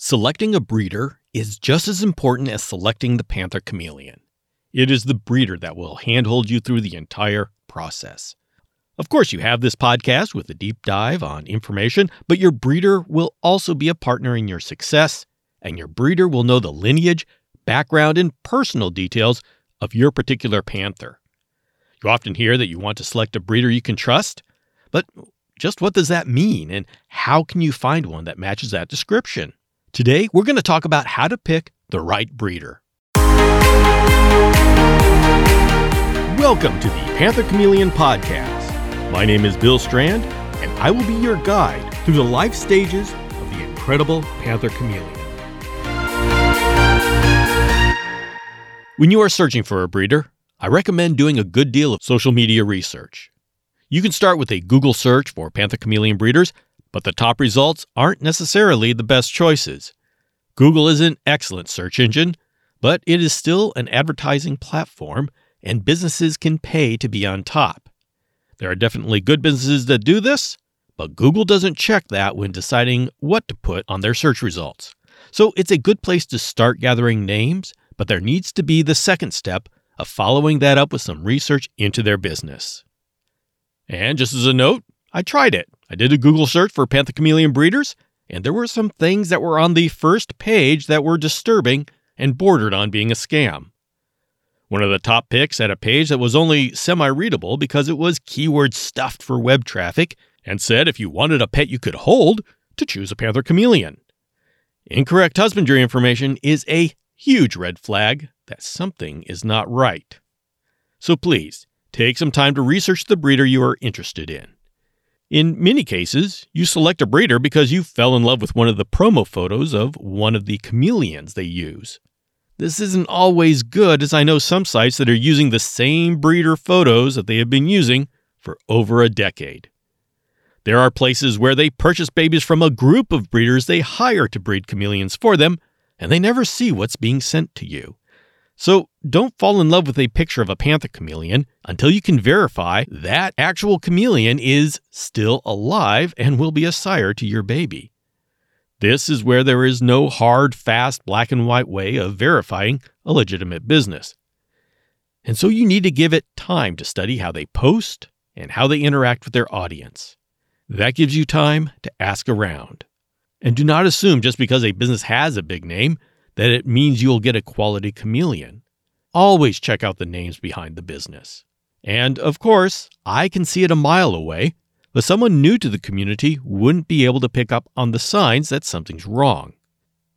Selecting a breeder is just as important as selecting the Panther Chameleon. It is the breeder that will handhold you through the entire process. Of course, you have this podcast with a deep dive on information, but your breeder will also be a partner in your success, and your breeder will know the lineage, background, and personal details of your particular panther. You often hear that you want to select a breeder you can trust, but just what does that mean, and how can you find one that matches that description? Today, we're going to talk about how to pick the right breeder. Welcome to the Panther Chameleon Podcast. My name is Bill Strand, and I will be your guide through the life stages of the incredible Panther Chameleon. When you are searching for a breeder, I recommend doing a good deal of social media research. You can start with a Google search for Panther Chameleon breeders, but the top results aren't necessarily the best choices. Google is an excellent search engine, but it is still an advertising platform, and businesses can pay to be on top. There are definitely good businesses that do this, but Google doesn't check that when deciding what to put on their search results. So it's a good place to start gathering names, but there needs to be the second step of following that up with some research into their business. And just as a note, I tried it. I did a Google search for Panther Chameleon breeders, and there were some things that were on the first page that were disturbing and bordered on being a scam. One of the top picks had a page that was only semi readable because it was keyword stuffed for web traffic and said if you wanted a pet you could hold, to choose a Panther Chameleon. Incorrect husbandry information is a huge red flag that something is not right. So please, take some time to research the breeder you are interested in. In many cases, you select a breeder because you fell in love with one of the promo photos of one of the chameleons they use. This isn't always good, as I know some sites that are using the same breeder photos that they have been using for over a decade. There are places where they purchase babies from a group of breeders they hire to breed chameleons for them, and they never see what's being sent to you. So don't fall in love with a picture of a panther chameleon until you can verify that actual chameleon is still alive and will be a sire to your baby. This is where there is no hard, fast, black and white way of verifying a legitimate business. And so you need to give it time to study how they post and how they interact with their audience. That gives you time to ask around. And do not assume just because a business has a big name that it means you'll get a quality chameleon. Always check out the names behind the business. And of course, I can see it a mile away, but someone new to the community wouldn't be able to pick up on the signs that something's wrong.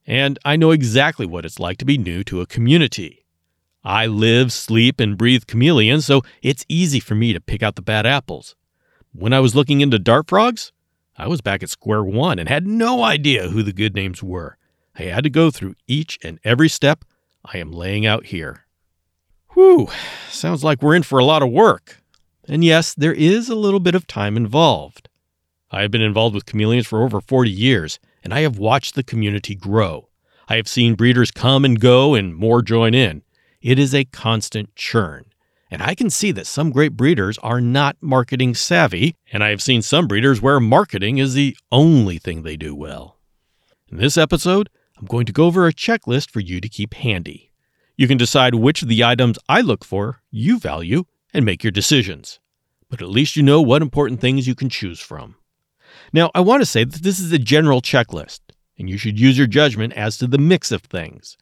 And I know exactly what it's like to be new to a community. I live, sleep, and breathe chameleons, so it's easy for me to pick out the bad apples. When I was looking into dart frogs, I was back at square one and had no idea who the good names were. I had to go through each and every step I am laying out here. Whew, sounds like we're in for a lot of work. And yes, there is a little bit of time involved. I have been involved with chameleons for over 40 years, and I have watched the community grow. I have seen breeders come and go and more join in. It is a constant churn. And I can see that some great breeders are not marketing savvy, and I have seen some breeders where marketing is the only thing they do well. In this episode, I'm going to go over a checklist for you to keep handy. You can decide which of the items I look for you value and make your decisions. But at least you know what important things you can choose from. Now, I want to say that this is a general checklist, and you should use your judgment as to the mix of things.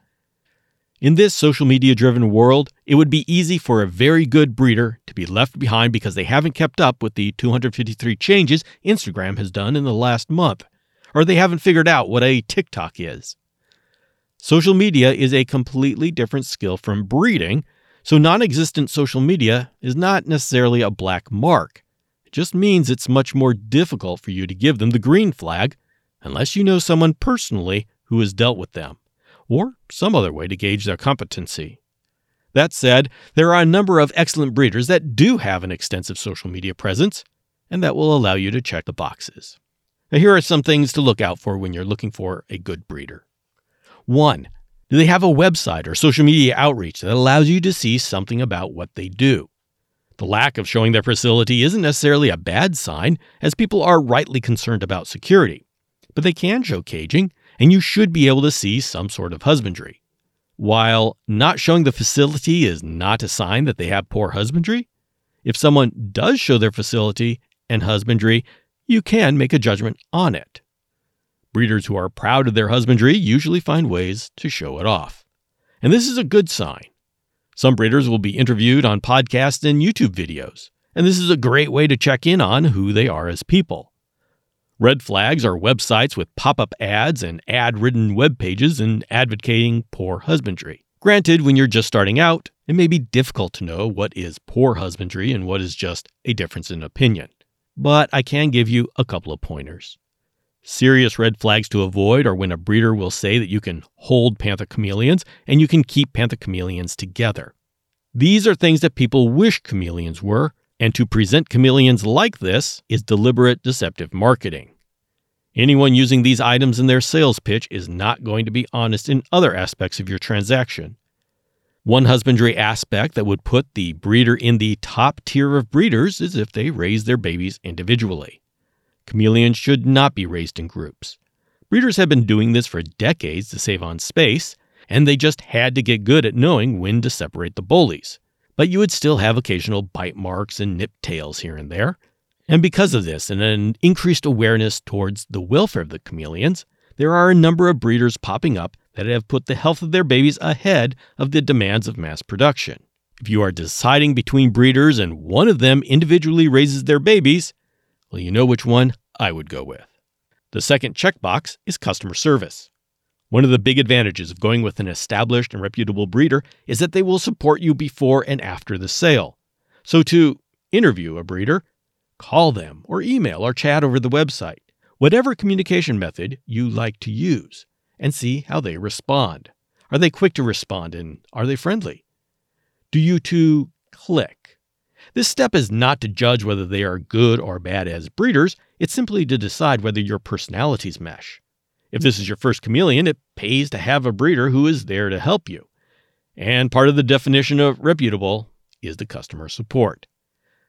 In this social media driven world, it would be easy for a very good breeder to be left behind because they haven't kept up with the 253 changes Instagram has done in the last month, or they haven't figured out what a TikTok is. Social media is a completely different skill from breeding, so non existent social media is not necessarily a black mark. It just means it's much more difficult for you to give them the green flag unless you know someone personally who has dealt with them, or some other way to gauge their competency. That said, there are a number of excellent breeders that do have an extensive social media presence, and that will allow you to check the boxes. Now, here are some things to look out for when you're looking for a good breeder. One, do they have a website or social media outreach that allows you to see something about what they do? The lack of showing their facility isn't necessarily a bad sign, as people are rightly concerned about security. But they can show caging, and you should be able to see some sort of husbandry. While not showing the facility is not a sign that they have poor husbandry, if someone does show their facility and husbandry, you can make a judgment on it. Breeders who are proud of their husbandry usually find ways to show it off. And this is a good sign. Some breeders will be interviewed on podcasts and YouTube videos, and this is a great way to check in on who they are as people. Red flags are websites with pop up ads and ad ridden web pages and advocating poor husbandry. Granted, when you're just starting out, it may be difficult to know what is poor husbandry and what is just a difference in opinion. But I can give you a couple of pointers. Serious red flags to avoid are when a breeder will say that you can hold panther chameleons and you can keep panther chameleons together. These are things that people wish chameleons were, and to present chameleons like this is deliberate deceptive marketing. Anyone using these items in their sales pitch is not going to be honest in other aspects of your transaction. One husbandry aspect that would put the breeder in the top tier of breeders is if they raise their babies individually. Chameleons should not be raised in groups. Breeders have been doing this for decades to save on space, and they just had to get good at knowing when to separate the bullies. But you would still have occasional bite marks and nip tails here and there. And because of this and an increased awareness towards the welfare of the chameleons, there are a number of breeders popping up that have put the health of their babies ahead of the demands of mass production. If you are deciding between breeders and one of them individually raises their babies, well, you know which one I would go with. The second checkbox is customer service. One of the big advantages of going with an established and reputable breeder is that they will support you before and after the sale. So, to interview a breeder, call them or email or chat over the website, whatever communication method you like to use, and see how they respond. Are they quick to respond and are they friendly? Do you two click? This step is not to judge whether they are good or bad as breeders, it's simply to decide whether your personalities mesh. If this hmm. is your first chameleon, it pays to have a breeder who is there to help you. And part of the definition of reputable is the customer support.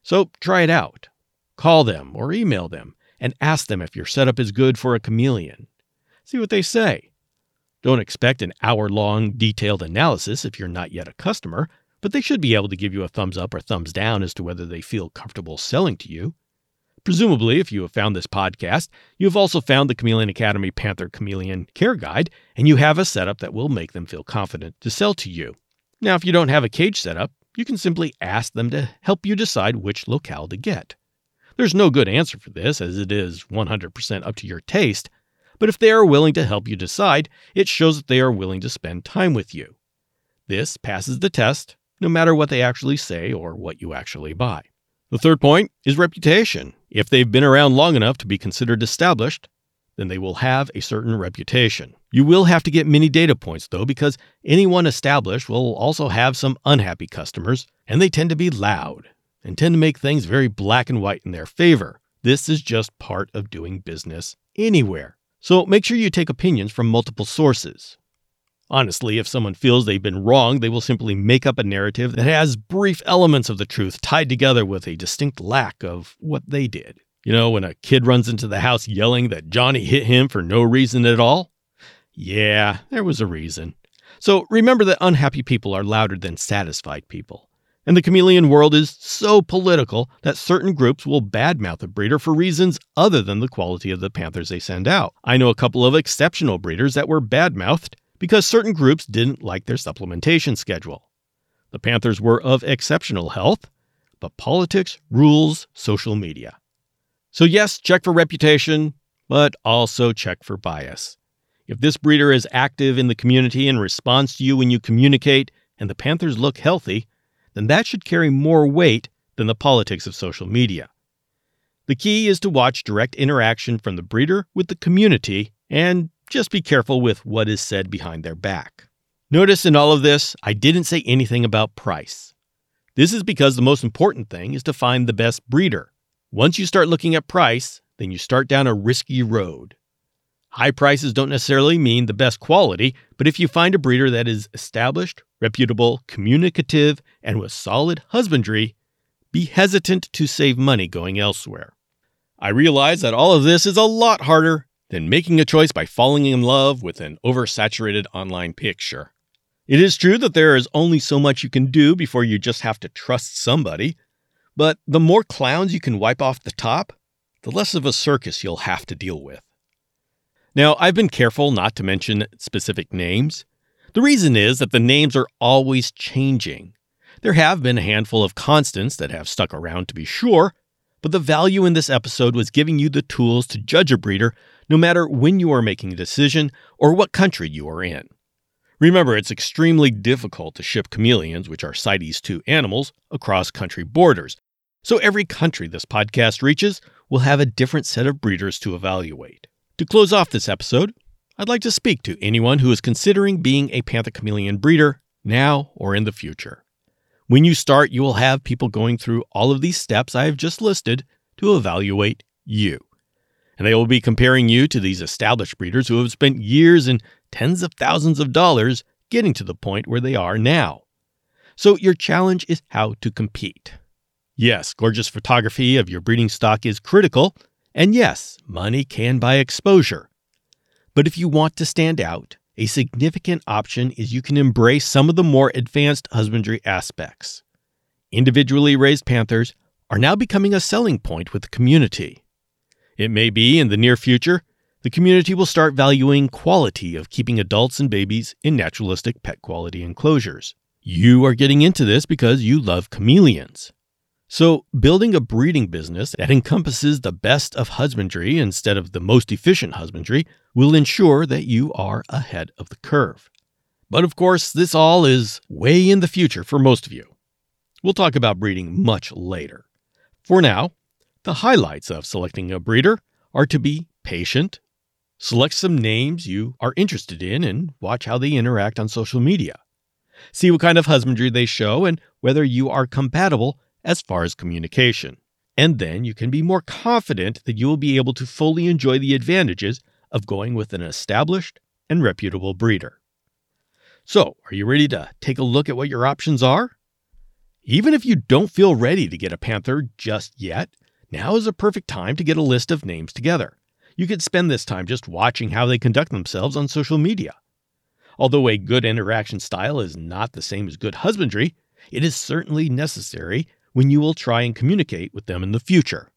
So try it out. Call them or email them and ask them if your setup is good for a chameleon. See what they say. Don't expect an hour long detailed analysis if you're not yet a customer, but they should be able to give you a thumbs up or thumbs down as to whether they feel comfortable selling to you. Presumably, if you have found this podcast, you have also found the Chameleon Academy Panther Chameleon Care Guide, and you have a setup that will make them feel confident to sell to you. Now, if you don't have a cage setup, you can simply ask them to help you decide which locale to get. There's no good answer for this, as it is 100% up to your taste, but if they are willing to help you decide, it shows that they are willing to spend time with you. This passes the test, no matter what they actually say or what you actually buy. The third point is reputation. If they've been around long enough to be considered established, then they will have a certain reputation. You will have to get many data points, though, because anyone established will also have some unhappy customers, and they tend to be loud and tend to make things very black and white in their favor. This is just part of doing business anywhere. So make sure you take opinions from multiple sources. Honestly, if someone feels they've been wrong, they will simply make up a narrative that has brief elements of the truth tied together with a distinct lack of what they did. You know, when a kid runs into the house yelling that Johnny hit him for no reason at all? Yeah, there was a reason. So remember that unhappy people are louder than satisfied people. And the chameleon world is so political that certain groups will badmouth a breeder for reasons other than the quality of the panthers they send out. I know a couple of exceptional breeders that were badmouthed because certain groups didn't like their supplementation schedule. The Panthers were of exceptional health, but politics rules social media. So, yes, check for reputation, but also check for bias. If this breeder is active in the community and responds to you when you communicate and the Panthers look healthy, then that should carry more weight than the politics of social media. The key is to watch direct interaction from the breeder with the community and just be careful with what is said behind their back. Notice in all of this, I didn't say anything about price. This is because the most important thing is to find the best breeder. Once you start looking at price, then you start down a risky road. High prices don't necessarily mean the best quality, but if you find a breeder that is established, reputable, communicative, and with solid husbandry, be hesitant to save money going elsewhere. I realize that all of this is a lot harder than making a choice by falling in love with an oversaturated online picture. It is true that there is only so much you can do before you just have to trust somebody, but the more clowns you can wipe off the top, the less of a circus you'll have to deal with. Now, I've been careful not to mention specific names. The reason is that the names are always changing. There have been a handful of constants that have stuck around to be sure, but the value in this episode was giving you the tools to judge a breeder no matter when you are making a decision or what country you are in. Remember, it's extremely difficult to ship chameleons, which are CITES 2 animals, across country borders. So every country this podcast reaches will have a different set of breeders to evaluate. To close off this episode, I'd like to speak to anyone who is considering being a panther chameleon breeder now or in the future. When you start, you will have people going through all of these steps I have just listed to evaluate you. And they will be comparing you to these established breeders who have spent years and tens of thousands of dollars getting to the point where they are now. So your challenge is how to compete. Yes, gorgeous photography of your breeding stock is critical, and yes, money can buy exposure. But if you want to stand out, a significant option is you can embrace some of the more advanced husbandry aspects. Individually raised panthers are now becoming a selling point with the community. It may be in the near future, the community will start valuing quality of keeping adults and babies in naturalistic pet quality enclosures. You are getting into this because you love chameleons. So, building a breeding business that encompasses the best of husbandry instead of the most efficient husbandry will ensure that you are ahead of the curve. But of course, this all is way in the future for most of you. We'll talk about breeding much later. For now, the highlights of selecting a breeder are to be patient, select some names you are interested in, and watch how they interact on social media. See what kind of husbandry they show and whether you are compatible as far as communication. And then you can be more confident that you will be able to fully enjoy the advantages of going with an established and reputable breeder. So, are you ready to take a look at what your options are? Even if you don't feel ready to get a panther just yet, now is a perfect time to get a list of names together. You could spend this time just watching how they conduct themselves on social media. Although a good interaction style is not the same as good husbandry, it is certainly necessary when you will try and communicate with them in the future.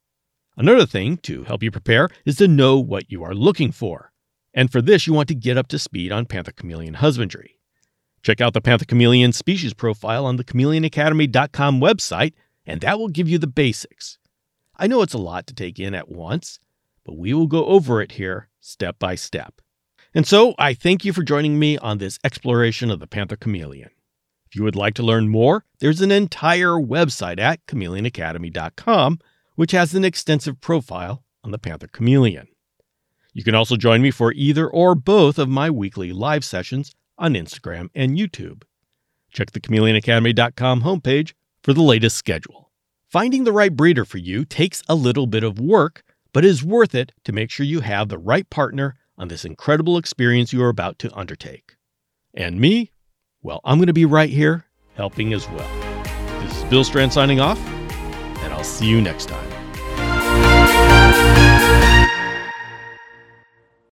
Another thing to help you prepare is to know what you are looking for. And for this, you want to get up to speed on panther chameleon husbandry. Check out the panther chameleon species profile on the chameleonacademy.com website, and that will give you the basics. I know it's a lot to take in at once, but we will go over it here step by step. And so I thank you for joining me on this exploration of the panther chameleon. If you would like to learn more, there's an entire website at chameleonacademy.com, which has an extensive profile on the panther chameleon. You can also join me for either or both of my weekly live sessions on Instagram and YouTube. Check the chameleonacademy.com homepage for the latest schedule. Finding the right breeder for you takes a little bit of work, but is worth it to make sure you have the right partner on this incredible experience you are about to undertake. And me, well, I'm going to be right here helping as well. This is Bill Strand signing off, and I'll see you next time.